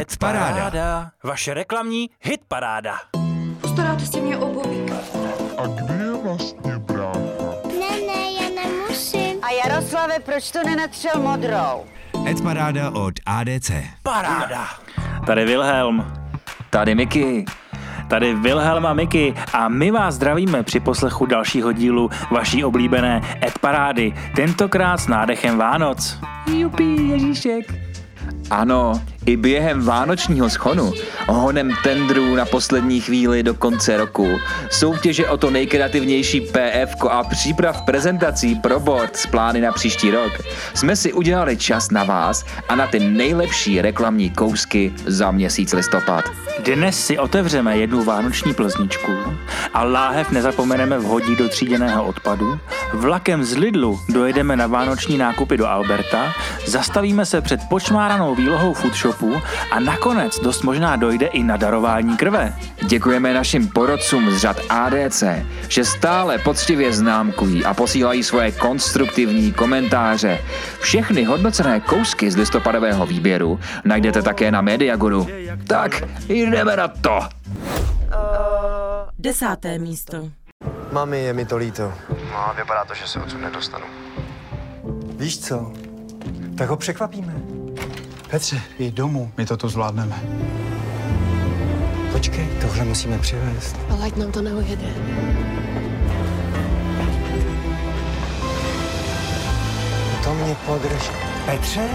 Et paráda. Vaše reklamní hit paráda. Postaráte si mě obuví. A kde je vlastně brácha? Ne, ne, já nemusím. A Jaroslave, proč to nenatřel modrou? Et paráda od ADC. Paráda. Tady Wilhelm. Tady Miky. Tady Wilhelm a Miky a my vás zdravíme při poslechu dalšího dílu vaší oblíbené Ed Parády, tentokrát s nádechem Vánoc. Jupi, Ježíšek. Ano, i během vánočního schonu, honem tendrů na poslední chvíli do konce roku, soutěže o to nejkreativnější PF a příprav prezentací pro board s plány na příští rok, jsme si udělali čas na vás a na ty nejlepší reklamní kousky za měsíc listopad. Dnes si otevřeme jednu vánoční plzničku a láhev nezapomeneme vhodit do tříděného odpadu, vlakem z Lidlu dojedeme na vánoční nákupy do Alberta, zastavíme se před počmáranou výlohou foodshopu a nakonec dost možná dojde i na darování krve. Děkujeme našim porodcům z řad ADC, že stále poctivě známkují a posílají svoje konstruktivní komentáře. Všechny hodnocené kousky z listopadového výběru najdete také na Mediaguru. Tak, jdeme na to! Desáté místo. Mami, je mi to líto. No a vypadá to, že se odsud nedostanu. Víš co? Tak ho překvapíme. Petře, jdi domů, my toto zvládneme. Počkej, tohle musíme přivést. Ale ať nám to neujede. To mě podrž. Petře?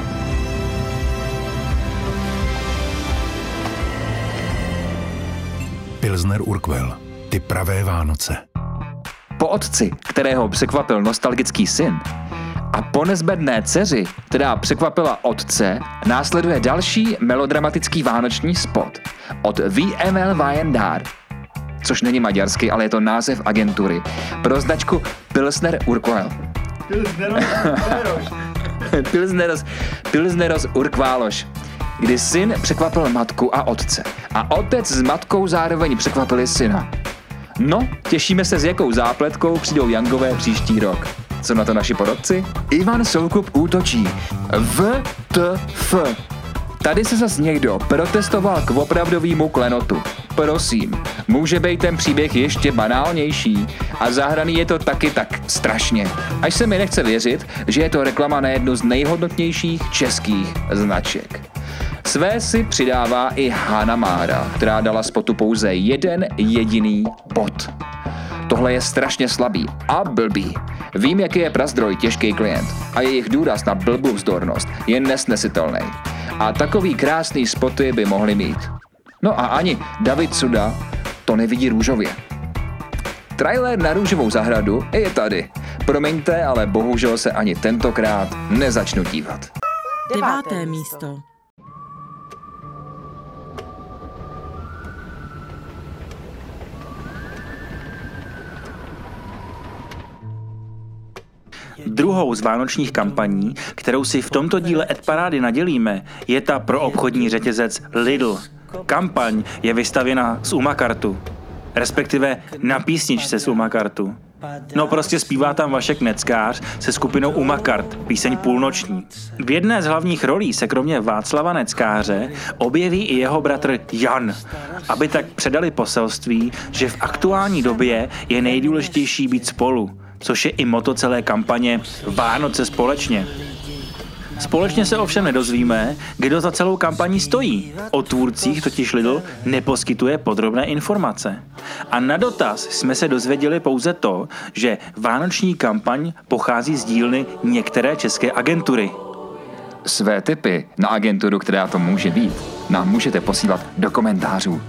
Pilsner Urquell. Ty pravé Vánoce. Po otci, kterého překvapil nostalgický syn, a po nezbedné dceři, která překvapila otce, následuje další melodramatický vánoční spot od VML Vajendar, což není maďarský, ale je to název agentury, pro značku Pilsner Urquell. Pilsneros, Pilsneros Urquáloš, kdy syn překvapil matku a otce. A otec s matkou zároveň překvapili syna. No, těšíme se, s jakou zápletkou přijdou Jangové příští rok. Co na to naši porodci? Ivan Soukup útočí. V T F. Tady se zas někdo protestoval k opravdovému klenotu. Prosím, může být ten příběh ještě banálnější a zahraný je to taky tak strašně. Až se mi nechce věřit, že je to reklama na jednu z nejhodnotnějších českých značek. Své si přidává i Hana Mára, která dala spotu pouze jeden jediný bod. Tohle je strašně slabý a blbý. Vím, jaký je prazdroj těžký klient a jejich důraz na blbou vzdornost je nesnesitelný. A takový krásný spoty by mohli mít. No a ani David Suda to nevidí růžově. Trailer na růžovou zahradu je tady. Promiňte, ale bohužel se ani tentokrát nezačnu dívat. Deváté místo. Druhou z vánočních kampaní, kterou si v tomto díle Ed Parády nadělíme, je ta pro obchodní řetězec Lidl. Kampaň je vystavěna z Umakartu, respektive na písničce z Umakartu. No prostě zpívá tam Vašek Neckář se skupinou Umakart, píseň půlnoční. V jedné z hlavních rolí se kromě Václava Neckáře objeví i jeho bratr Jan, aby tak předali poselství, že v aktuální době je nejdůležitější být spolu, což je i moto celé kampaně Vánoce společně. Společně se ovšem nedozvíme, kdo za celou kampaní stojí. O tvůrcích totiž Lidl neposkytuje podrobné informace. A na dotaz jsme se dozvěděli pouze to, že vánoční kampaň pochází z dílny některé české agentury. Své tipy na agenturu, která to může být, nám můžete posílat do komentářů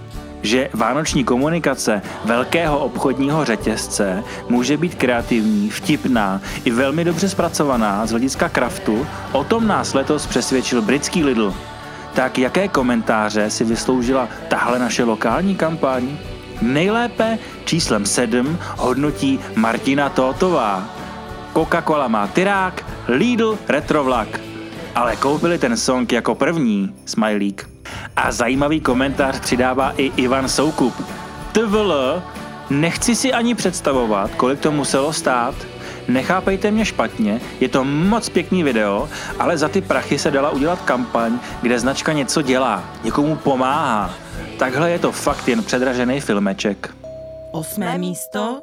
že vánoční komunikace velkého obchodního řetězce může být kreativní, vtipná i velmi dobře zpracovaná z hlediska kraftu, o tom nás letos přesvědčil britský Lidl. Tak jaké komentáře si vysloužila tahle naše lokální kampaň? Nejlépe číslem 7 hodnotí Martina Tótová. Coca-Cola má tyrák, Lidl retrovlak. Ale koupili ten song jako první, smajlík. A zajímavý komentář přidává i Ivan Soukup. TVL, nechci si ani představovat, kolik to muselo stát. Nechápejte mě špatně, je to moc pěkný video, ale za ty prachy se dala udělat kampaň, kde značka něco dělá, někomu pomáhá. Takhle je to fakt jen předražený filmeček. Osmé místo.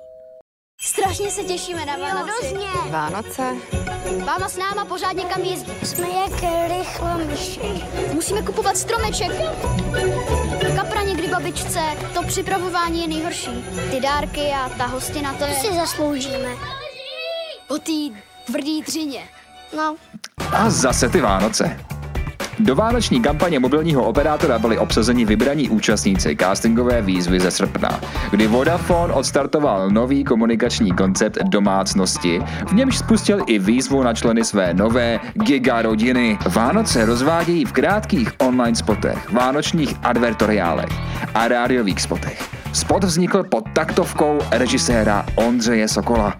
Strašně se těšíme na Vánoce. Vánoce? Máma s náma pořád někam jezdí. Jsme jak rychlomyši. Musíme kupovat stromeček. Kapra někdy babičce, to připravování je nejhorší. Ty dárky a ta hostina, to je... si zasloužíme. Po té tvrdý dřině. No, A zase ty Vánoce. Do vánoční kampaně mobilního operátora byli obsazeni vybraní účastníci castingové výzvy ze srpna, kdy Vodafone odstartoval nový komunikační koncept domácnosti, v němž spustil i výzvu na členy své nové giga rodiny. Vánoce rozvádějí v krátkých online spotech, vánočních advertoriálech a rádiových spotech. Spot vznikl pod taktovkou režiséra Ondřeje Sokola.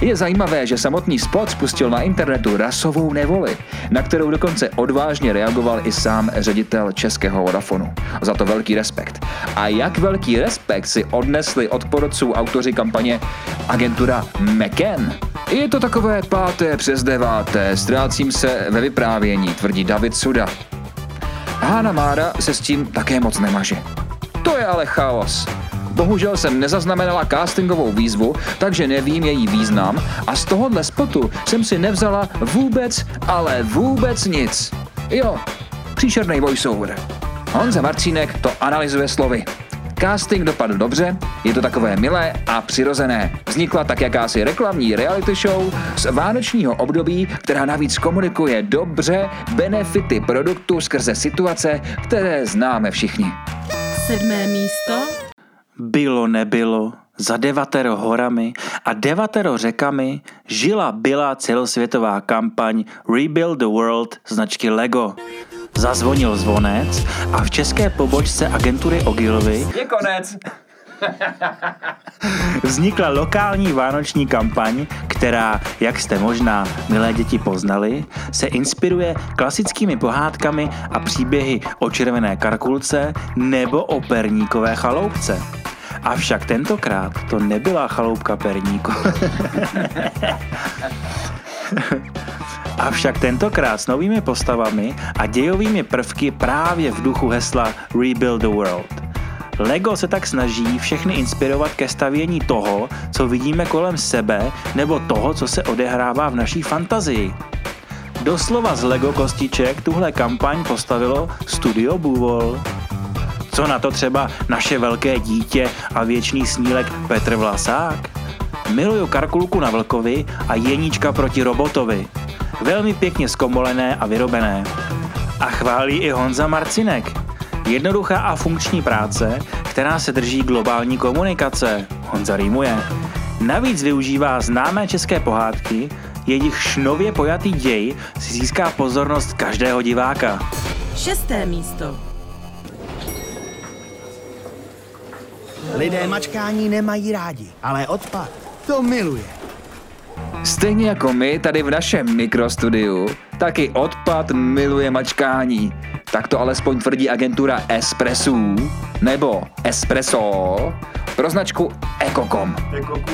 Je zajímavé, že samotný spot spustil na internetu rasovou nevoli, na kterou dokonce odvážně reagoval i sám ředitel českého Vodafonu. Za to velký respekt. A jak velký respekt si odnesli od porodců autoři kampaně agentura McCann? Je to takové páté přes deváté, ztrácím se ve vyprávění, tvrdí David Suda. Hána Mára se s tím také moc nemaže. To je ale chaos. Bohužel jsem nezaznamenala castingovou výzvu, takže nevím její význam a z tohohle spotu jsem si nevzala vůbec, ale vůbec nic. Jo, příšerný voiceover. Honza Marcínek to analyzuje slovy. Casting dopadl dobře, je to takové milé a přirozené. Vznikla tak jakási reklamní reality show z vánočního období, která navíc komunikuje dobře benefity produktu skrze situace, které známe všichni. Sedmé místo. Bylo nebylo, za devatero horami a devatero řekami žila byla celosvětová kampaň Rebuild the World značky LEGO. Zazvonil zvonec a v české pobočce agentury Ogilvy Je konec. Vznikla lokální vánoční kampaň, která, jak jste možná, milé děti poznali, se inspiruje klasickými pohádkami a příběhy o červené karkulce nebo o perníkové chaloupce. Avšak tentokrát to nebyla chaloupka perníku. Avšak tentokrát s novými postavami a dějovými prvky právě v duchu hesla Rebuild the World. Lego se tak snaží všechny inspirovat ke stavění toho, co vidíme kolem sebe, nebo toho, co se odehrává v naší fantazii. Doslova z Lego kostiček tuhle kampaň postavilo Studio Buvol. Co na to třeba naše velké dítě a věčný snílek Petr Vlasák? Miluju Karkulku na Vlkovi a Jeníčka proti robotovi. Velmi pěkně zkomolené a vyrobené. A chválí i Honza Marcinek. Jednoduchá a funkční práce, která se drží globální komunikace. Honza rýmuje. Navíc využívá známé české pohádky, jejichž nově pojatý děj si získá pozornost každého diváka. Šesté místo. Lidé mačkání nemají rádi, ale odpad to miluje. Stejně jako my tady v našem mikrostudiu, taky odpad miluje mačkání. Tak to alespoň tvrdí agentura Espressů, nebo Espresso, pro značku Ecocom.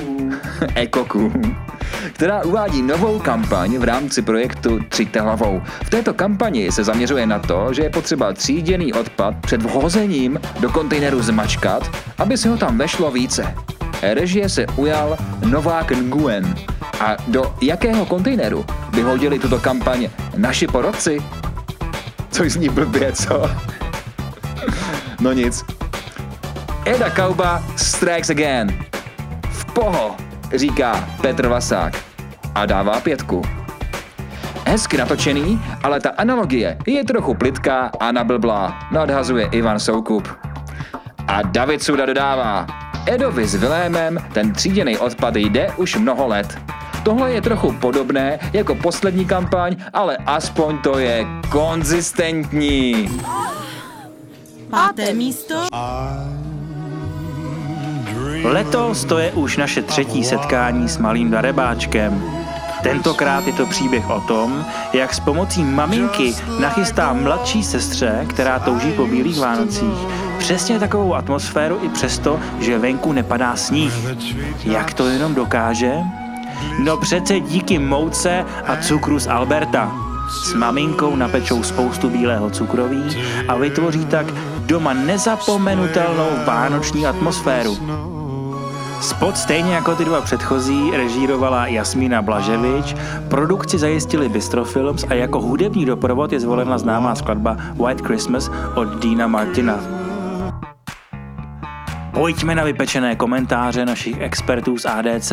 Ecocom. která uvádí novou kampaň v rámci projektu Třiďte hlavou. V této kampani se zaměřuje na to, že je potřeba tříděný odpad před vhozením do kontejneru zmačkat, aby se ho tam vešlo více. Režie se ujal Novák Nguyen. A do jakého kontejneru by hodili tuto kampaň naši porodci? Což zní blbě, co? No nic. Eda Kauba strikes again. V poho, říká Petr Vasák. A dává pětku. Hezky natočený, ale ta analogie je trochu plitká a nablblá, nadhazuje Ivan Soukup. A David Suda dodává, Edovi s Vilémem ten tříděný odpad jde už mnoho let. Tohle je trochu podobné jako poslední kampaň, ale aspoň to je konzistentní. Páté místo. Letos to je už naše třetí setkání s malým darebáčkem. Tentokrát je to příběh o tom, jak s pomocí maminky nachystá mladší sestře, která touží po bílých Vánocích, přesně takovou atmosféru i přesto, že venku nepadá sníh. Jak to jenom dokáže? No přece díky mouce a cukru z Alberta. S maminkou napečou spoustu bílého cukroví a vytvoří tak doma nezapomenutelnou vánoční atmosféru. Spot stejně jako ty dva předchozí režírovala Jasmína Blaževič, produkci zajistili Bistro Films a jako hudební doprovod je zvolena známá skladba White Christmas od Dina Martina. Pojďme na vypečené komentáře našich expertů z ADC.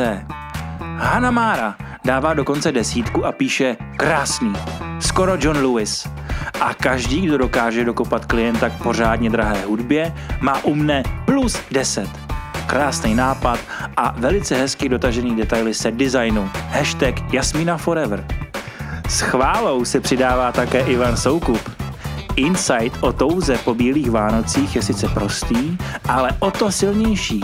Hanna Mára dává dokonce desítku a píše krásný, skoro John Lewis. A každý, kdo dokáže dokopat klienta k pořádně drahé hudbě, má u mne plus 10. Krásný nápad a velice hezky dotažený detaily set designu. Hashtag Jasmina Forever. S chválou se přidává také Ivan Soukup. Insight o touze po bílých Vánocích je sice prostý, ale o to silnější.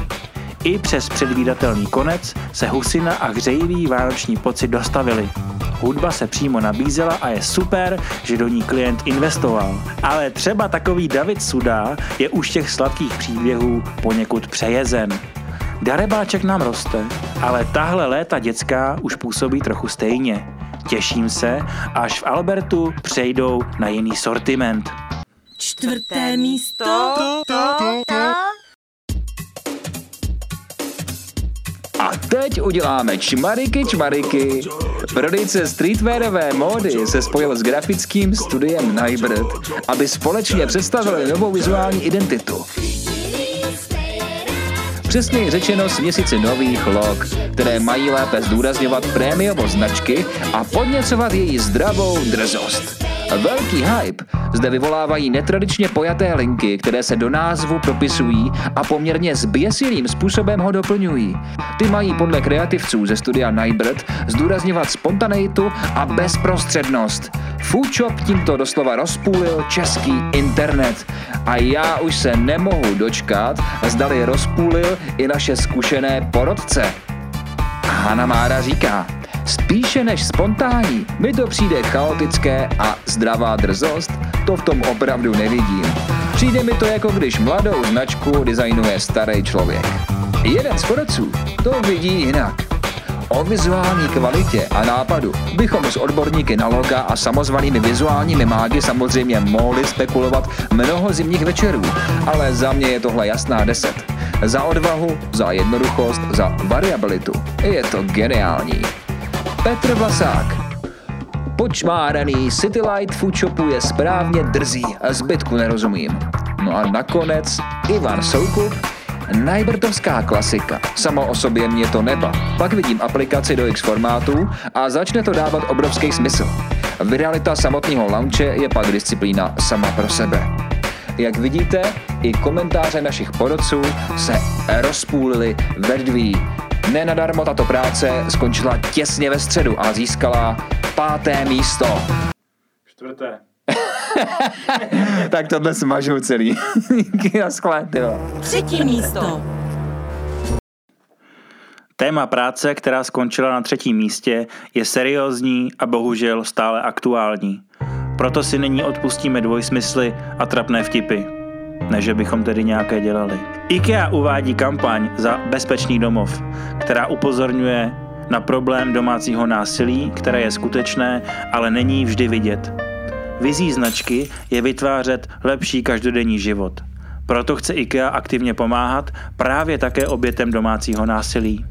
I přes předvídatelný konec se husina a hřejivý vánoční pocit dostavili. Hudba se přímo nabízela a je super, že do ní klient investoval. Ale třeba takový David Sudá je už těch sladkých příběhů poněkud přejezen. Darebáček nám roste, ale tahle léta dětská už působí trochu stejně. Těším se, až v Albertu přejdou na jiný sortiment. Čtvrté místo. A teď uděláme čmariky čmariky. Prodejce streetwearové módy se spojil s grafickým studiem Nybird, aby společně představili novou vizuální identitu. Přesněji řečeno směsici nových log, které mají lépe zdůrazňovat prémiovost značky a podněcovat její zdravou drzost. Velký hype zde vyvolávají netradičně pojaté linky, které se do názvu propisují a poměrně zběsilým způsobem ho doplňují. Ty mají podle kreativců ze studia Nightbird zdůrazňovat spontaneitu a bezprostřednost. Foodshop tímto doslova rozpůlil český internet. A já už se nemohu dočkat, zdali rozpůlil i naše zkušené porodce. Hanna Mára říká, Spíše než spontánní, mi to přijde chaotické a zdravá drzost, to v tom opravdu nevidím. Přijde mi to jako když mladou značku designuje starý člověk. Jeden z poradců to vidí jinak. O vizuální kvalitě a nápadu bychom s odborníky na loga a samozvanými vizuálními mágy samozřejmě mohli spekulovat mnoho zimních večerů, ale za mě je tohle jasná deset. Za odvahu, za jednoduchost, za variabilitu. Je to geniální. Petr Vlasák. Počmáraný Citylight Food Shopu je správně drzý a zbytku nerozumím. No a nakonec Ivan Soukup, Najbrtovská klasika. Samo o sobě mě to neba. Pak vidím aplikaci do X formátu a začne to dávat obrovský smysl. Viralita samotného launche je pak disciplína sama pro sebe. Jak vidíte, i komentáře našich porodců se rozpůlily ve dví. Nenadarmo tato práce skončila těsně ve středu a získala páté místo. Čtvrté. tak tohle smažu celý. Díky, naschle, Třetí místo. Téma práce, která skončila na třetím místě, je seriózní a bohužel stále aktuální. Proto si nyní odpustíme dvojsmysly a trapné vtipy. Ne, že bychom tedy nějaké dělali. IKEA uvádí kampaň za bezpečný domov, která upozorňuje na problém domácího násilí, které je skutečné, ale není vždy vidět. Vizí značky je vytvářet lepší každodenní život. Proto chce IKEA aktivně pomáhat právě také obětem domácího násilí.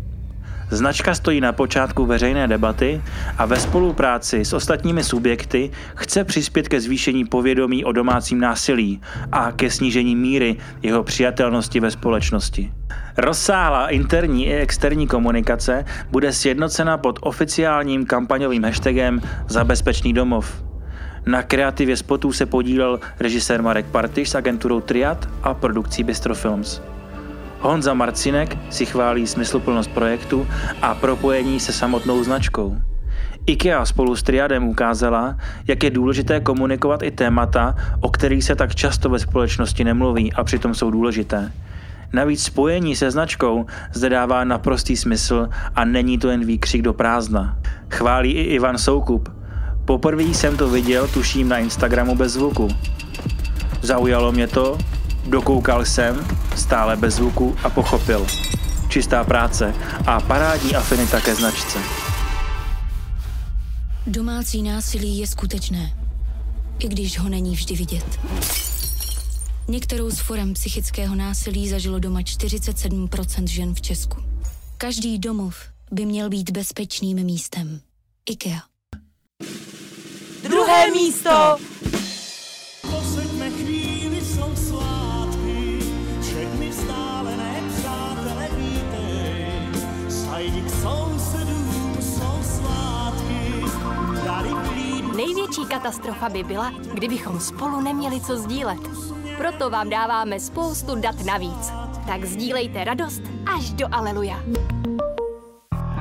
Značka stojí na počátku veřejné debaty a ve spolupráci s ostatními subjekty chce přispět ke zvýšení povědomí o domácím násilí a ke snížení míry jeho přijatelnosti ve společnosti. Rozsáhlá interní i externí komunikace bude sjednocena pod oficiálním kampaňovým hashtagem Za bezpečný domov. Na kreativě spotů se podílel režisér Marek Partiš s agenturou Triad a produkcí Bistro Films. Honza Marcinek si chválí smysluplnost projektu a propojení se samotnou značkou. IKEA spolu s Triadem ukázala, jak je důležité komunikovat i témata, o kterých se tak často ve společnosti nemluví a přitom jsou důležité. Navíc spojení se značkou zde dává naprostý smysl a není to jen výkřik do prázdna. Chválí i Ivan Soukup. Poprvé jsem to viděl, tuším, na Instagramu bez zvuku. Zaujalo mě to, dokoukal jsem, stále bez zvuku a pochopil. Čistá práce a parádní afinita ke značce. Domácí násilí je skutečné, i když ho není vždy vidět. Některou z forem psychického násilí zažilo doma 47% žen v Česku. Každý domov by měl být bezpečným místem. IKEA. Druhé místo! Katastrofa by byla, kdybychom spolu neměli co sdílet. Proto vám dáváme spoustu dat navíc. Tak sdílejte radost až do Aleluja.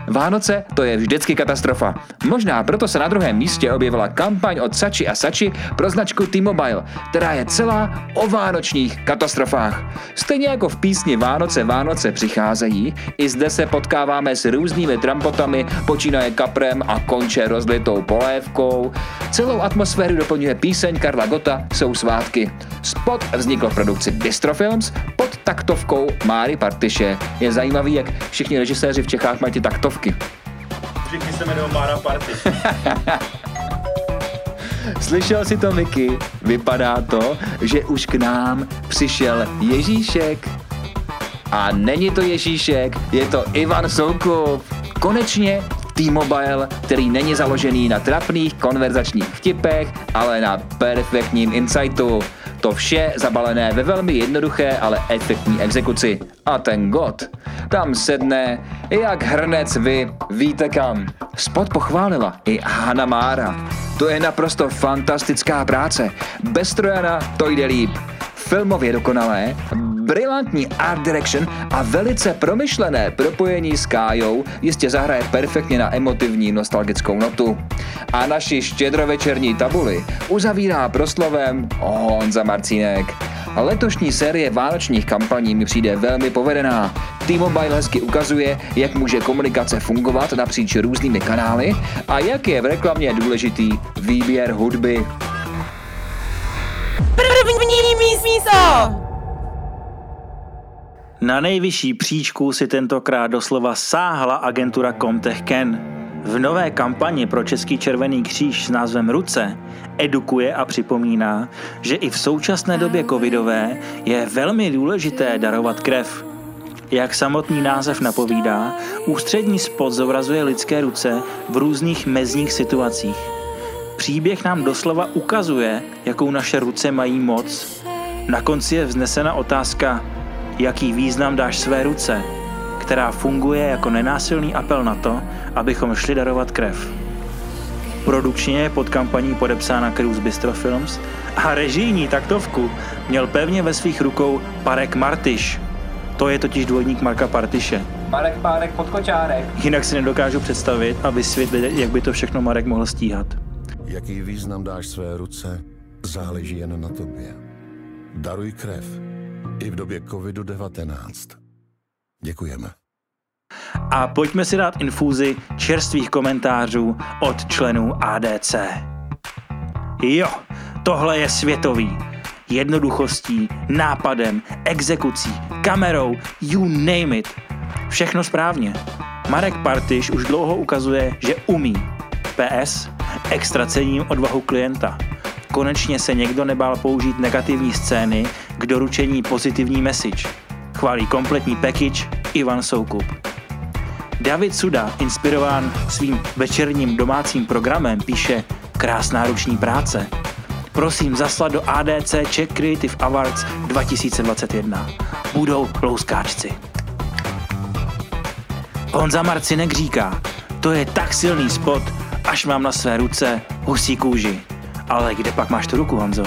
Vánoce to je vždycky katastrofa. Možná proto se na druhém místě objevila kampaň od Sači a Sači pro značku T-Mobile, která je celá o vánočních katastrofách. Stejně jako v písni Vánoce, Vánoce přicházejí, i zde se potkáváme s různými trampotami, počínaje kaprem a konče rozlitou polévkou. Celou atmosféru doplňuje píseň Karla Gota Jsou svátky. Spot vznikl v produkci Bistrofilms pod taktovkou Máry Partiše. Je zajímavý, jak všichni režiséři v Čechách mají taktovky. Všichni se jmenují Mára Party. Slyšel si to, Miky? Vypadá to, že už k nám přišel Ježíšek. A není to Ježíšek, je to Ivan Soukup. Konečně T-Mobile, který není založený na trapných konverzačních vtipech, ale na perfektním insightu. To vše zabalené ve velmi jednoduché, ale efektní exekuci. A ten God tam sedne, jak hrnec vy víte kam. Spot pochválila i Hanna Mára. To je naprosto fantastická práce. Bez Trojana to jde líp. Filmově dokonalé, brilantní art direction a velice promyšlené propojení s Kájou jistě zahraje perfektně na emotivní nostalgickou notu. A naši štědrovečerní tabuli uzavírá proslovem Honza Marcínek. Letošní série vánočních kampaní mi přijde velmi povedená. T-Mobile hezky ukazuje, jak může komunikace fungovat napříč různými kanály a jak je v reklamě důležitý výběr hudby. První místo! Na nejvyšší příčku si tentokrát doslova sáhla agentura Comtech Ken. V nové kampani pro Český červený kříž s názvem Ruce edukuje a připomíná, že i v současné době covidové je velmi důležité darovat krev. Jak samotný název napovídá, ústřední spot zobrazuje lidské ruce v různých mezních situacích. Příběh nám doslova ukazuje, jakou naše ruce mají moc. Na konci je vznesena otázka, jaký význam dáš své ruce, která funguje jako nenásilný apel na to, abychom šli darovat krev. Produkčně je pod kampaní podepsána Cruise Bistro Films a režijní taktovku měl pevně ve svých rukou Parek Martyš. To je totiž dvojník Marka Partiše. Marek Párek podkočárek. Jinak si nedokážu představit a vysvětlit, jak by to všechno Marek mohl stíhat. Jaký význam dáš své ruce, záleží jen na tobě. Daruj krev. I v době COVID-19. Děkujeme. A pojďme si dát infúzi čerstvých komentářů od členů ADC. Jo, tohle je světový. Jednoduchostí, nápadem, exekucí, kamerou, you name it. Všechno správně. Marek Partiš už dlouho ukazuje, že umí. PS, extra cením odvahu klienta. Konečně se někdo nebál použít negativní scény k doručení pozitivní message. Chválí kompletní package Ivan Soukup. David Suda, inspirován svým večerním domácím programem, píše krásná ruční práce. Prosím zaslat do ADC Czech Creative Awards 2021. Budou louskáčci. Honza Marcinek říká, to je tak silný spot, až mám na své ruce husí kůži. Ale kde pak máš tu ruku, Honzo?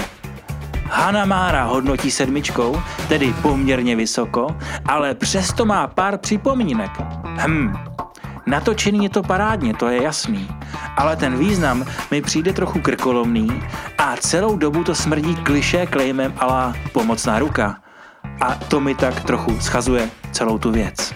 Hanna Mára hodnotí sedmičkou, tedy poměrně vysoko, ale přesto má pár připomínek. Hm, natočený je to parádně, to je jasný. Ale ten význam mi přijde trochu krkolovný a celou dobu to smrdí kliše klejmem ala pomocná ruka. A to mi tak trochu schazuje celou tu věc.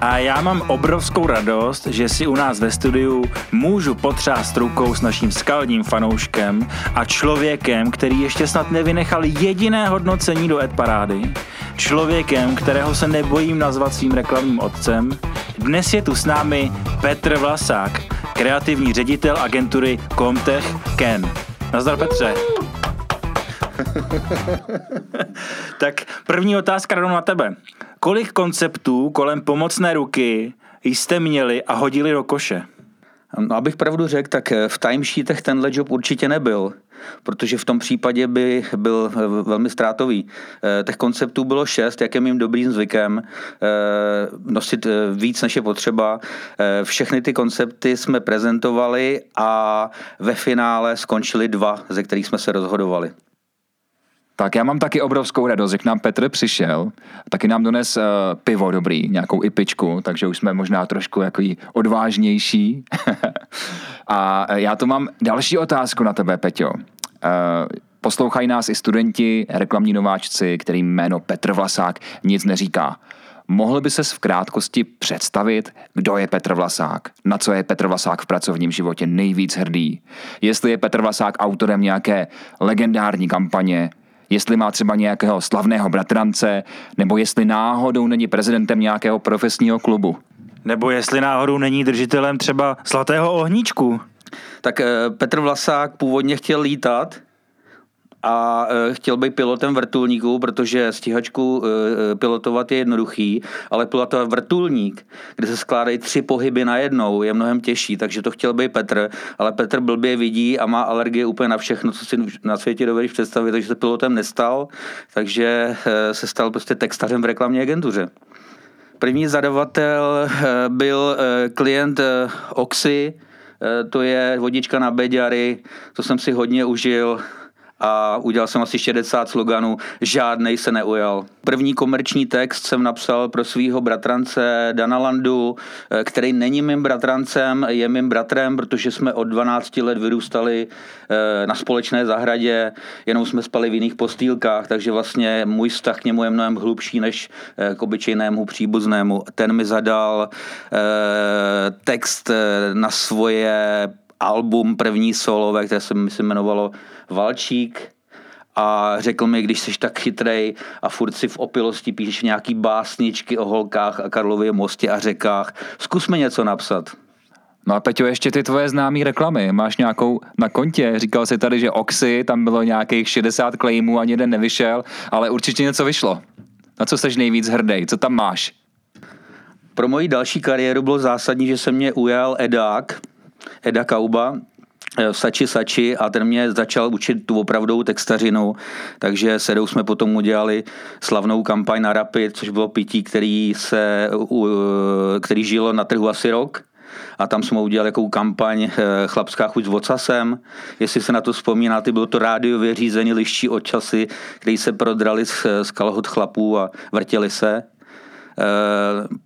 A já mám obrovskou radost, že si u nás ve studiu můžu potřást rukou s naším skalním fanouškem a člověkem, který ještě snad nevynechal jediné hodnocení do Ed Parády, člověkem, kterého se nebojím nazvat svým reklamním otcem. Dnes je tu s námi Petr Vlasák, kreativní ředitel agentury Comtech Ken. Nazdar Petře. tak první otázka rovnou na tebe. Kolik konceptů kolem pomocné ruky jste měli a hodili do koše? No, abych pravdu řekl, tak v timesheetech tenhle job určitě nebyl, protože v tom případě by byl velmi ztrátový. Těch konceptů bylo šest, jak je mým dobrým zvykem, nosit víc než je potřeba. Všechny ty koncepty jsme prezentovali a ve finále skončili dva, ze kterých jsme se rozhodovali. Tak já mám taky obrovskou radost, že k nám Petr přišel, taky nám dones uh, pivo dobrý, nějakou ipičku, takže už jsme možná trošku jako odvážnější. a já tu mám další otázku na tebe, Peťo. Uh, poslouchají nás i studenti, reklamní nováčci, kterým jméno Petr Vlasák nic neříká. Mohl by ses v krátkosti představit, kdo je Petr Vlasák? Na co je Petr Vlasák v pracovním životě nejvíc hrdý? Jestli je Petr Vlasák autorem nějaké legendární kampaně, jestli má třeba nějakého slavného bratrance, nebo jestli náhodou není prezidentem nějakého profesního klubu. Nebo jestli náhodou není držitelem třeba Zlatého ohníčku. Tak Petr Vlasák původně chtěl lítat, a chtěl být pilotem vrtulníku, protože stíhačku pilotovat je jednoduchý, ale pilotovat vrtulník, kde se skládají tři pohyby najednou, je mnohem těžší, takže to chtěl být Petr, ale Petr blbě vidí a má alergie úplně na všechno, co si na světě dovedeš představit, takže se pilotem nestal, takže se stal prostě textařem v reklamní agentuře. První zadavatel byl klient Oxy, to je vodička na beďary, to jsem si hodně užil, a udělal jsem asi 60 sloganů, žádnej se neujal. První komerční text jsem napsal pro svého bratrance Dana Landu, který není mým bratrancem, je mým bratrem, protože jsme od 12 let vyrůstali na společné zahradě, jenom jsme spali v jiných postýlkách, takže vlastně můj vztah k němu je mnohem hlubší než k obyčejnému příbuznému. Ten mi zadal text na svoje album první solové, které se myslím jmenovalo Valčík a řekl mi, když jsi tak chytrej a furt si v opilosti píšeš nějaký básničky o holkách a Karlově mostě a řekách, zkusme něco napsat. No a Peťo, ještě ty tvoje známé reklamy. Máš nějakou na kontě? Říkal jsi tady, že Oxy, tam bylo nějakých 60 claimů, ani jeden nevyšel, ale určitě něco vyšlo. Na co jsi nejvíc hrdý? Co tam máš? Pro moji další kariéru bylo zásadní, že se mě ujal Edák, Eda Kauba, Sači Sači a ten mě začal učit tu opravdovou textařinu, takže sedou jsme potom udělali slavnou kampaň na Rapid, což bylo pití, který, se, který žilo na trhu asi rok a tam jsme udělali jakou kampaň Chlapská chuť s vocasem. Jestli se na to vzpomínáte, bylo to rádiově řízený liští od časy, který se prodrali z, z kalhot chlapů a vrtěli se.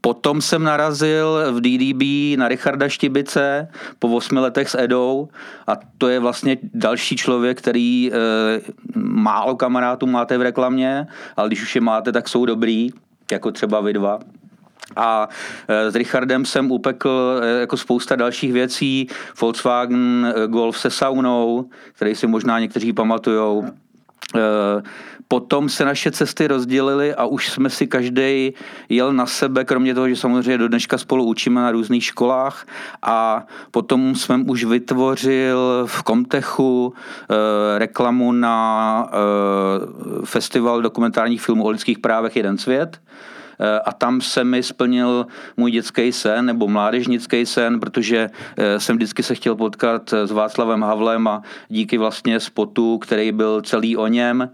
Potom jsem narazil v DDB na Richarda Štibice po osmi letech s Edou a to je vlastně další člověk, který málo kamarátů máte v reklamě, ale když už je máte, tak jsou dobrý, jako třeba vy dva. A s Richardem jsem upekl jako spousta dalších věcí. Volkswagen Golf se saunou, který si možná někteří pamatujou. Potom se naše cesty rozdělily a už jsme si každý jel na sebe, kromě toho, že samozřejmě do dneška spolu učíme na různých školách a potom jsem už vytvořil v Komtechu eh, reklamu na eh, festival dokumentárních filmů o lidských právech Jeden svět a tam se mi splnil můj dětský sen nebo mládežnický sen, protože jsem vždycky se chtěl potkat s Václavem Havlem a díky vlastně spotu, který byl celý o něm,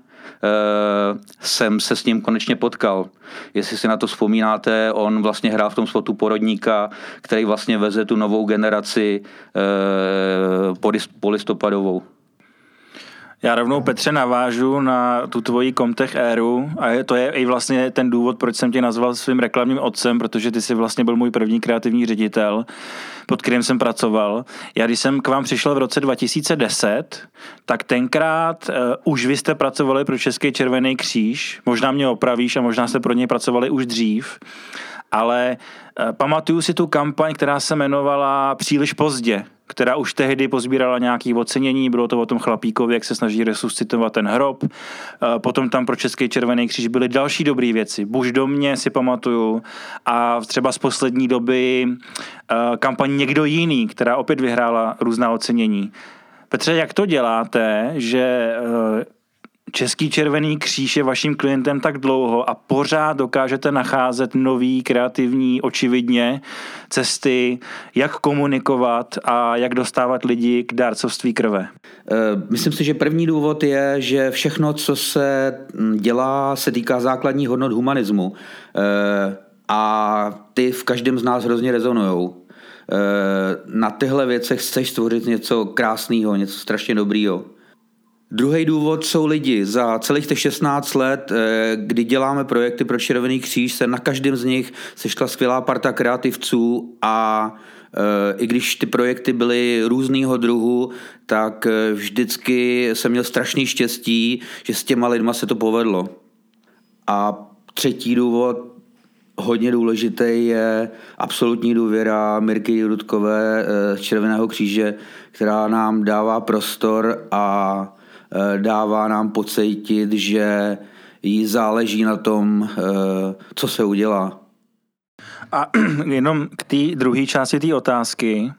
jsem se s ním konečně potkal. Jestli si na to vzpomínáte, on vlastně hrál v tom spotu porodníka, který vlastně veze tu novou generaci polistopadovou. Já rovnou Petře navážu na tu tvoji Comtech éru a to je i vlastně ten důvod, proč jsem tě nazval svým reklamním otcem, protože ty jsi vlastně byl můj první kreativní ředitel, pod kterým jsem pracoval. Já když jsem k vám přišel v roce 2010, tak tenkrát uh, už vy jste pracovali pro Český červený kříž, možná mě opravíš a možná jste pro něj pracovali už dřív. Ale eh, pamatuju si tu kampaň, která se jmenovala Příliš pozdě, která už tehdy pozbírala nějaké ocenění, bylo to o tom chlapíkovi, jak se snaží resuscitovat ten hrob. Eh, Potom tam pro Český červený kříž byly další dobré věci. Buž do mě si pamatuju a třeba z poslední doby eh, kampaň Někdo jiný, která opět vyhrála různá ocenění. Petře, jak to děláte, že Český červený kříž je vaším klientem tak dlouho a pořád dokážete nacházet nový, kreativní, očividně cesty, jak komunikovat a jak dostávat lidi k dárcovství krve? Eh, Myslím si, že první důvod je, že všechno, co se mm, dělá, se týká základních hodnot humanismu. Eh, A ty v každém z nás hrozně rezonují. Na tyhle věcech chceš stvořit něco krásného, něco strašně dobrýho. Druhý důvod jsou lidi. Za celých těch 16 let, eh, kdy děláme projekty pro Červený kříž, se na každém z nich sešla skvělá parta kreativců a eh, i když ty projekty byly různýho druhu, tak eh, vždycky jsem měl strašný štěstí, že s těma lidma se to povedlo. A třetí důvod, hodně důležitý, je absolutní důvěra Mirky Rudkové z Červeného kříže, která nám dává prostor a dává nám pocítit, že jí záleží na tom, eh, co se udělá. A jenom k té druhé části té otázky,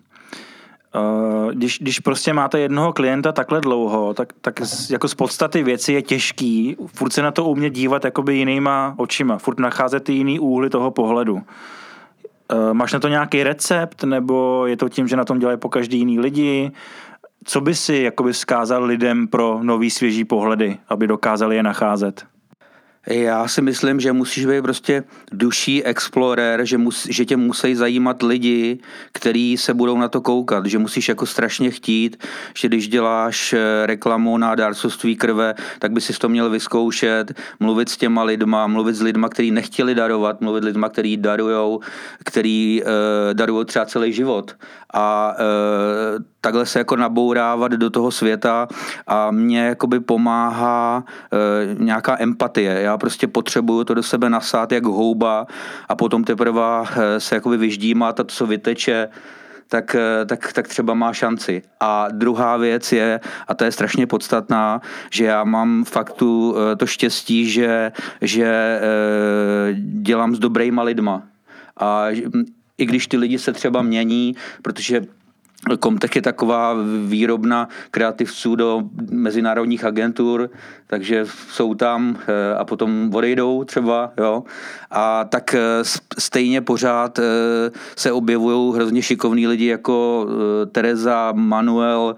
eh, když, když prostě máte jednoho klienta takhle dlouho, tak, tak z, jako z podstaty věci je těžký furt se na to umět dívat jakoby jinýma očima, furt nacházet ty jiný úhly toho pohledu. Eh, Máš na to nějaký recept, nebo je to tím, že na tom dělají po každý jiný lidi? Co by si jakoby vzkázal lidem pro nový svěží pohledy, aby dokázali je nacházet? Já si myslím, že musíš být prostě duší explorer, že, mus, že tě musí zajímat lidi, kteří se budou na to koukat, že musíš jako strašně chtít, že když děláš eh, reklamu na dárcovství krve, tak by si to měl vyzkoušet, mluvit s těma lidma, mluvit s lidma, kteří nechtěli darovat, mluvit s lidma, kteří darujou, kteří uh, darují třeba celý život. A uh, takhle se jako nabourávat do toho světa a mě jakoby pomáhá uh, nějaká empatie. Já prostě potřebuju to do sebe nasát jak houba a potom teprve eh, se jakoby vyždímat a to, co vyteče, tak, eh, tak, tak třeba má šanci. A druhá věc je, a to je strašně podstatná, že já mám fakt tu, eh, to štěstí, že, že dělám s dobrýma lidma. A i když ty lidi se třeba mění, protože Comtech je taková výrobna kreativců do mezinárodních agentur, takže jsou tam eh, a potom odejdou třeba, jo. A tak eh, stejně pořád eh, se objevují hrozně šikovní lidi jako Tereza, Manuel,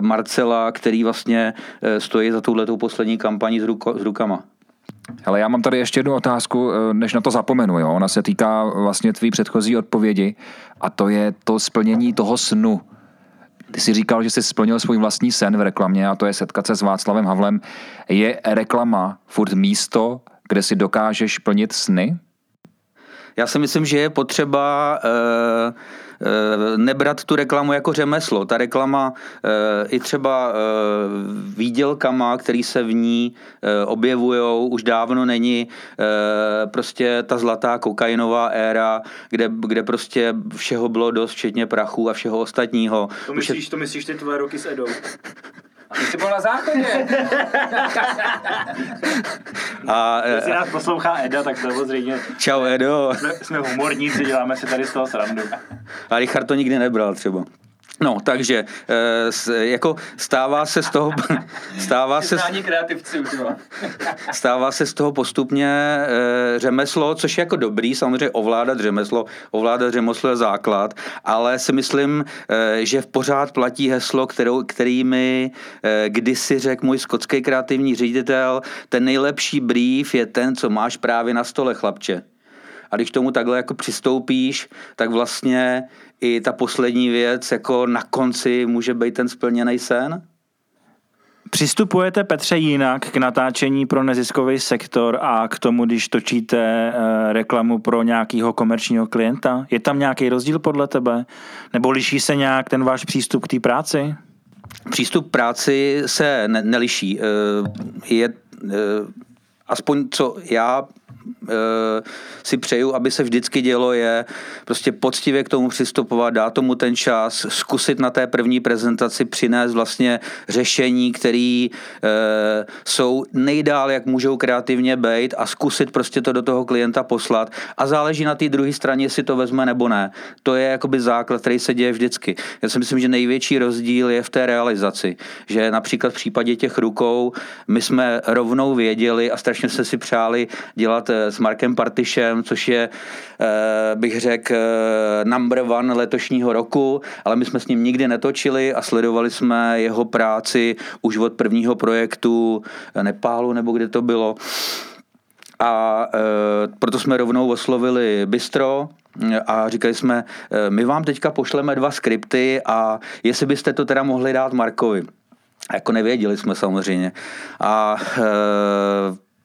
Marcela, který vlastně stojí za touhletou poslední kampaní s, ruko, s rukama. Ale já mám tady ještě jednu otázku, eh, než na to zapomenu. Jo? Ona se týká vlastně tvý předchozí odpovědi a to je to splnění toho snu. Ty jsi říkal, že jsi splnil svůj vlastní sen v reklamě a to je setkat se s Václavem Havlem. Je reklama furt místo, kde si dokážeš plnit sny? Já si myslím, že je potřeba eh, eh, nebrat tu reklamu jako řemeslo. Ta reklama eh, i třeba eh, výdělkama, který se v ní eh, objevují, už dávno není eh, prostě ta zlatá kokainová éra, kde, kde prostě všeho bylo dost, včetně prachu a všeho ostatního. Už je- to myslíš ty tvoje roky s Edou? A ty jsi byl na záchodě. a, eh, Jestli nás poslouchá Eda, tak samozřejmě čau Edo. jsme, jsme humorníci, děláme si tady z toho srandu. A Richard to nikdy nebral třeba. No, takže s- jako stává se z toho, stává se, kreativci už, jo. stává se z toho postupně eh, řemeslo, což je jako dobrý, samozřejmě ovládat řemeslo, ovládat řemeslo je základ, ale si myslím, eh, že v pořád platí heslo, kterou, který mi eh, kdysi řekl můj skotský kreativní ředitel, ten nejlepší brief je ten, co máš právě na stole, chlapče. A když tomu takhle jako přistoupíš, tak vlastně i ta poslední věc jako na konci může být ten splněný sen. Přistupujete, Petře, jinak k natáčení pro neziskový sektor a k tomu, když točíte eh, reklamu pro nějakého komerčního klienta? Je tam nějaký rozdíl podle tebe? Nebo liší se nějak ten váš přístup k té práci? Přístup k práci se ne- neliší. Eh, Je, eh, aspoň co já si přeju, aby se vždycky dělo, je prostě poctivě k tomu přistupovat, dát tomu ten čas, zkusit na té první prezentaci přinést vlastně řešení, které e, jsou nejdál, jak můžou kreativně být a zkusit prostě to do toho klienta poslat a záleží na té druhé straně, jestli to vezme nebo ne. To je jakoby základ, který se děje vždycky. Já si myslím, že největší rozdíl je v té realizaci, že například v případě těch rukou my jsme rovnou věděli a se si přáli dělat eh, s Markem Partišem, což je, eh, bych řekl, eh, number one letošního roku, ale my jsme s ním nikdy netočili a sledovali jsme jeho práci už od prvního projektu Nepálu, nebo kde to bylo. A e, proto jsme rovnou oslovili Bistro, a říkali jsme, my vám teďka pošleme dva skripty a jestli byste to teda mohli dát Markovi. Jako nevěděli jsme samozřejmě. A e,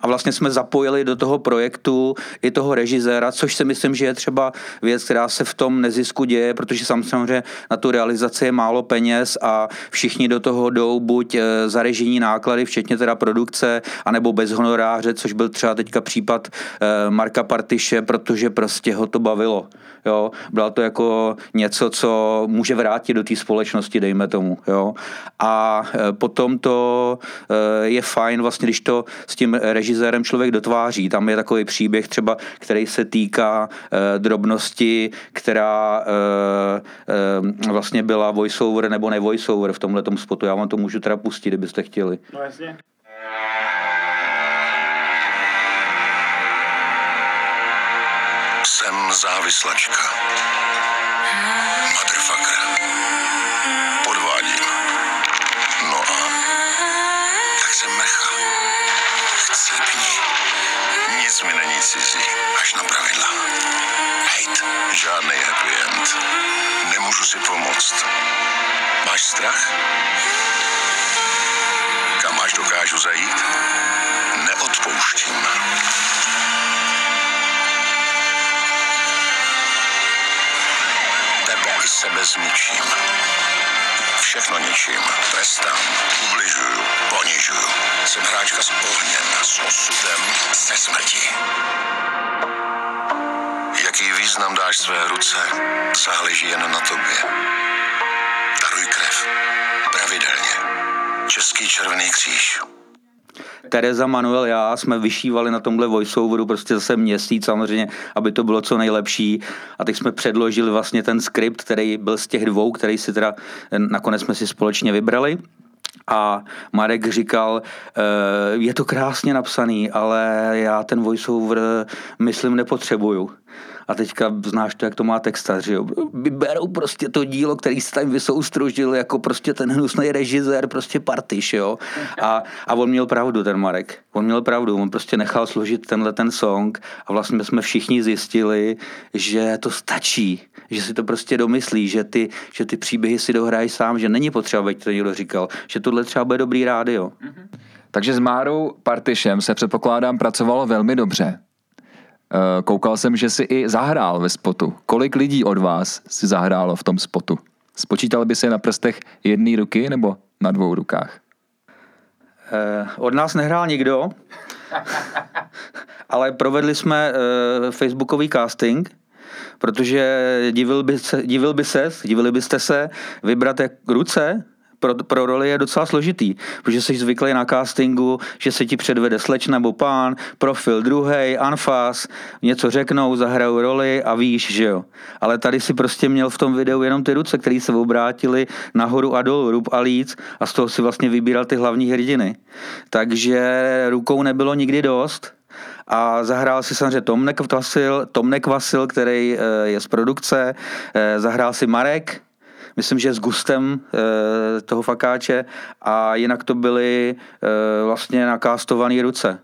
a vlastně jsme zapojili do toho projektu i toho režiséra, což si myslím, že je třeba věc, která se v tom nezisku děje, protože samozřejmě na tu realizaci je málo peněz a všichni do toho jdou buď eh, za režijní náklady, včetně teda produkce, anebo bez honoráře, což byl třeba teďka případ eh, Marka Partiše, protože prostě ho to bavilo. Jo? Bylo to jako něco, co může vrátit do té společnosti, dejme tomu. Jo? A eh, potom to je fajn, vlastně, když to s tím režisérem člověk dotváří. Tam je takový příběh třeba, který se týká e, drobnosti, která e, e, vlastně byla voiceover nebo ne voiceover v tomhle spotu. Já vám to můžu teda pustit, kdybyste chtěli. No jasně. Jsem závislačka. Cizí, až na pravidla. Hejt, žádný happy end. Nemůžu si pomoct. Máš strach? Kam až dokážu zajít? Neodpouštím. Tebe i sebe zničím. Všechno ničím. Trestám. Ubližuju. Ponižuju. Jsem hráčka s ohněm, s osudem, se smrti. Jaký význam dáš své ruce, záleží jen na tobě. Daruj krev. Pravidelně. Český červený kříž. Tereza, Manuel, já jsme vyšívali na tomhle voiceoveru prostě zase měsíc samozřejmě, aby to bylo co nejlepší. A teď jsme předložili vlastně ten skript, který byl z těch dvou, který si teda nakonec jsme si společně vybrali. A Marek říkal, je to krásně napsaný, ale já ten voiceover myslím nepotřebuju. A teďka znáš to, jak to má textaři. Jo. Vyberou prostě to dílo, který se tam vysoustružil jako prostě ten hnusný režisér, prostě partiš, jo. A, a on měl pravdu, ten Marek. On měl pravdu, on prostě nechal složit tenhle ten song a vlastně jsme všichni zjistili, že to stačí, že si to prostě domyslí, že ty, že ty příběhy si dohrají sám, že není potřeba, aby to někdo říkal, že tohle třeba bude dobrý rádio. Takže s Márou Partišem se předpokládám pracovalo velmi dobře. Eh, koukal jsem, že si i zahrál ve spotu. Kolik lidí od vás si zahrálo v tom spotu? Spočítal by se na prstech jedné ruky nebo na dvou rukách? Eh, od nás nehrál nikdo, ale provedli jsme eh, facebookový casting, protože divil by, se, divil by se, divili byste se vybrat jak ruce, pro, pro roli je docela složitý, protože jsi zvyklý na castingu, že se ti předvede slečna nebo pán, profil druhý, anfas, něco řeknou, zahrajou roli a víš, že jo. Ale tady si prostě měl v tom videu jenom ty ruce, které se obrátily nahoru a dolů, rub a líc a z toho si vlastně vybíral ty hlavní hrdiny. Takže rukou nebylo nikdy dost, a zahrál si samozřejmě Tom Nekvasil, Tom Nekvasil, který eh, je z produkce, eh, zahrál si Marek, myslím, že s gustem e, toho fakáče a jinak to byly e, vlastně nakástované ruce.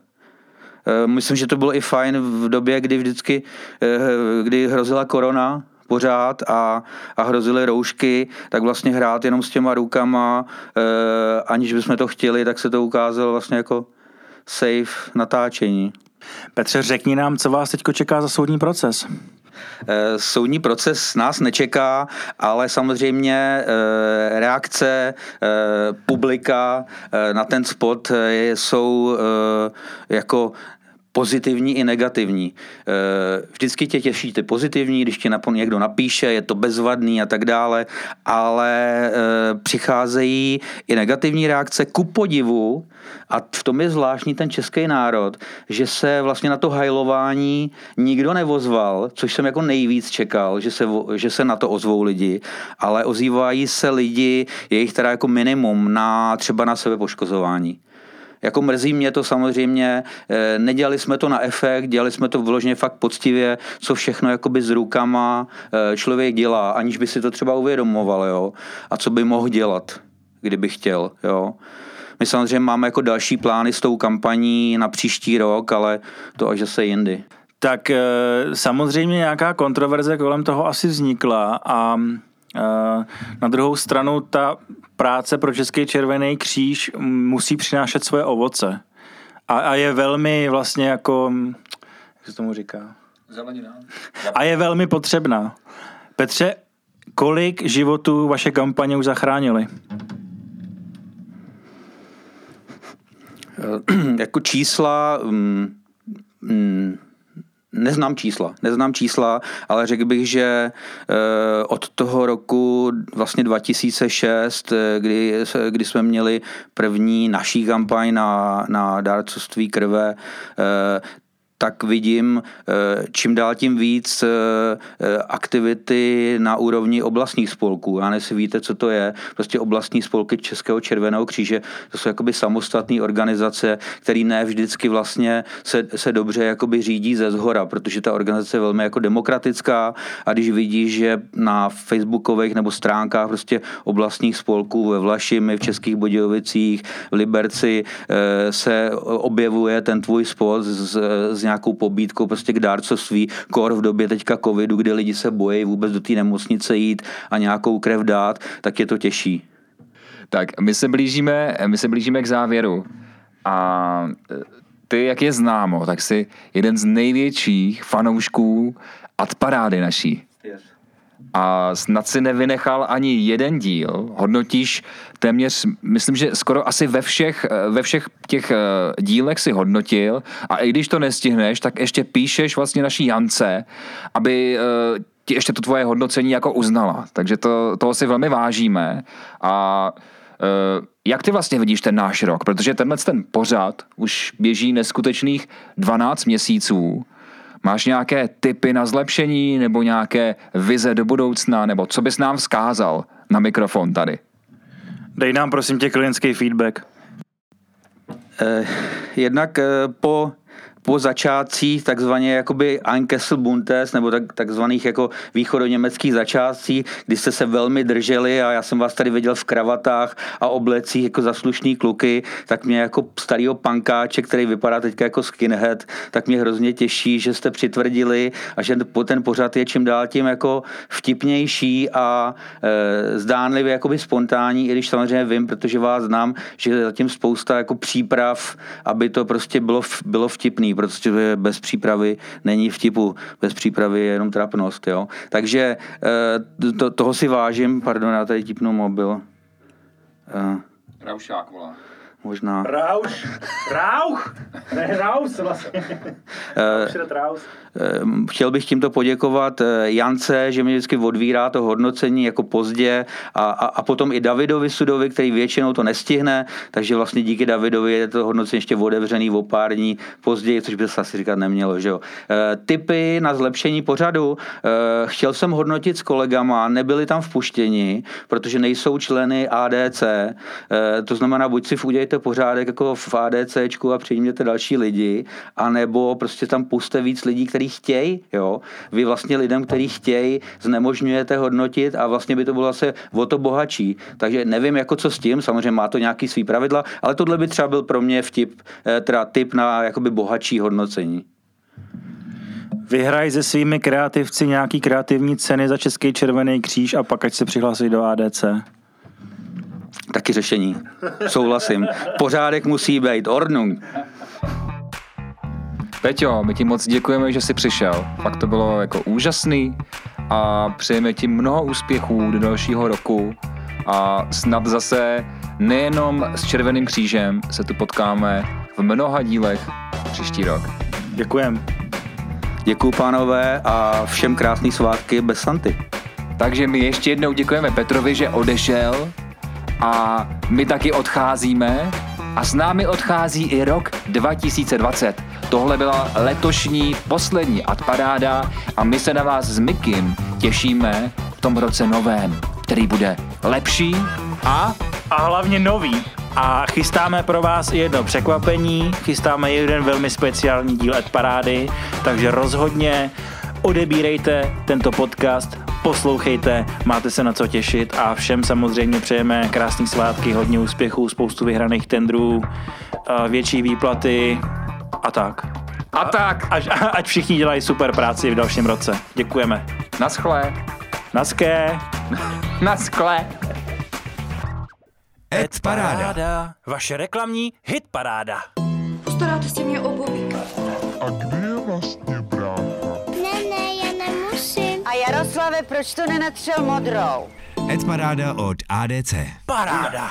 E, myslím, že to bylo i fajn v době, kdy vždycky, e, kdy hrozila korona, pořád a, a hrozily roušky, tak vlastně hrát jenom s těma rukama, e, aniž bychom to chtěli, tak se to ukázalo vlastně jako safe natáčení. Petře, řekni nám, co vás teď čeká za soudní proces. Eh, soudní proces nás nečeká, ale samozřejmě eh, reakce eh, publika na ten spot jsou jako pozitivní i negativní. Eh, Vždycky tě těší ty pozitivní, když ti někdo napíše, je to bezvadný a tak dále, ale eh, přicházejí i negativní reakce ku podivu a v tom je zvláštní ten český národ, že se vlastně na to hajlování nikdo nevozval, což jsem jako nejvíc čekal, že se, že se na to ozvou lidi, ale ozývají se lidi, je jich teda jako minimum na třeba na sebepoškozování. Jako mrzí mě to samozřejmě, eh, nedělali jsme to na efekt, dělali jsme to vložně fakt poctivě, co všechno jakoby s rukama eh, člověk dělá, aniž by si to třeba uvědomoval, jo, a co by mohl dělat, kdyby chtěl, jo. My samozřejmě máme jako další plány s tou kampaní na příští rok, ale to až zase jindy. Tak eh, samozřejmě nějaká kontroverze kolem toho asi vznikla a na druhou stranu ta práce pro Český červený kříž musí přinášet svoje ovoce. A, a je velmi vlastně jako, jak se tomu říká? Zelenina. A je velmi potřebná. Petře, kolik životů vaše kampaně už zachránili? jako čísla, mm, mm, neznám čísla, neznám čísla, ale řekl bych, že eh, od toho roku vlastně 2006, eh, kdy, kdy jsme měli první naší kampaň na, na dárcovství krve, eh, tak vidím eh, čím dál tím víc eh, eh, aktivity na úrovni oblastních spolků. Já nevím, víte, co to je. Prostě oblastní spolky Českého červeného kříže, to jsou jakoby samostatné organizace, které ne vždycky vlastně se, se dobře jakoby řídí ze zhora, protože ta organizace je velmi jako demokratická a když vidíš, že na facebookových nebo stránkách prostě oblastních spolků ve Vlašimi, v Českých Budějovicích, v Liberci se objevuje ten tvůj spot s, s nějakou pobídkou prostě k dárcovství, kor v době teďka covidu, kdy lidi se bojí vůbec do té nemocnice jít a nějakou krev dát, tak je to těžší. Tak my se blížíme, my se blížíme k závěru. A e, ty, jak je známo, tak jsi jeden z největších fanoušků ad parády naší. A snad si nevynechal ani jeden díl. Hodnotíš téměř, myslím, že skoro asi ve všech, ve všech těch eh, dílech si hodnotil a i když to nestihneš, tak ještě píšeš vlastně naší Jance, aby eh, ti ještě to tvoje hodnocení jako uznala. Takže to, toho si velmi vážíme a eh, jak ty vlastně vidíš ten náš rok? Protože tenhle ten pořad už běží neskutečných 12 měsíců. Máš nějaké tipy na zlepšení nebo nějaké vize do budoucna, nebo co bys nám vzkázal na mikrofon tady? Dej nám prosím tě klientský feedback. Eh, jednak eh, po po začátcích takzvaně jakoby Einkesselbuntes nebo tak, takzvaných jako východoněmeckých začátcích, kdy jste se velmi drželi a já jsem vás tady viděl v kravatách a oblecích jako zaslušný kluky, tak mě jako starýho pankáče, který vypadá teďka jako skinhead, tak mě hrozně těší, že jste přitvrdili a že ten pořad je čím dál tím jako vtipnější a e, zdánlivě jakoby spontánní, i když samozřejmě vím, protože vás znám, že je zatím spousta jako příprav, aby to prostě bylo, bylo vtipný, protože bez přípravy není vtipu, bez přípravy je jenom trapnost, jo. Takže e, to, toho si vážím, pardon, já tady tipnu mobil. E, Raušák volá. Možná. Rauš. Rauch. Ne, Raus vlastně. Eh, Ehm, Chtěl bych tímto poděkovat eh, Jance, že mi vždycky odvírá to hodnocení jako pozdě a, a, a potom i Davidovi Sudovi, který většinou to nestihne, takže vlastně díky Davidovi je to hodnocení ještě otevřený o pár dní později, což by se asi říkat nemělo. Že jo? Eh, Tipy na zlepšení pořadu. eh, Chtěl jsem hodnotit s kolegama, nebyli tam vpuštěni, protože nejsou členy ADC. Eh, To znamená, buď si udělejte pořádek jako v ADCčku a přijměte další lidi, anebo prostě tam puste víc lidí, kteří chtějí, jo. Vy vlastně lidem, kteří chtějí, znemožňujete hodnotit a vlastně by to bylo zase o to bohatší. Takže nevím, jako co s tím, samozřejmě má to nějaký svý pravidla, ale tohle by třeba byl pro mě vtip, eh, teda tip na jakoby bohatší hodnocení. Vyhraj se svými kreativci nějaký kreativní ceny za Český červený kříž a pak ať se přihlásí do ADC. Taky řešení. Souhlasím. Pořádek musí být. Ordnung. Peťo, my ti moc děkujeme, že jsi přišel. Fakt to bylo jako úžasný a přejeme ti mnoho úspěchů do dalšího roku a snad zase nejenom s Červeným křížem se tu potkáme v mnoha dílech příští rok. Děkujem. Děkuju, pánové, a všem krásný svátky bez Santy. Takže my ještě jednou děkujeme Petrovi, že odešel a my taky odcházíme a s námi odchází i rok 2020. Tohle byla letošní poslední adparáda a my se na vás s Mikim těšíme v tom roce novém, který bude lepší a... A hlavně nový. A chystáme pro vás jedno překvapení, chystáme jeden velmi speciální díl Ed Parády, takže rozhodně odebírejte tento podcast, poslouchejte, máte se na co těšit a všem samozřejmě přejeme krásné svátky, hodně úspěchů, spoustu vyhraných tendrů, větší výplaty a tak. A tak. Ať, ať všichni dělají super práci v dalším roce. Děkujeme. Naschle. Naské. Naskle. Ed Paráda. Vaše reklamní hit paráda. Postaráte si mě o bobíka. A kde je vlastně brácha? Ne, ne, já nemusím. A Jaroslave, proč to nenatřel modrou? Ed Paráda od ADC. Paráda.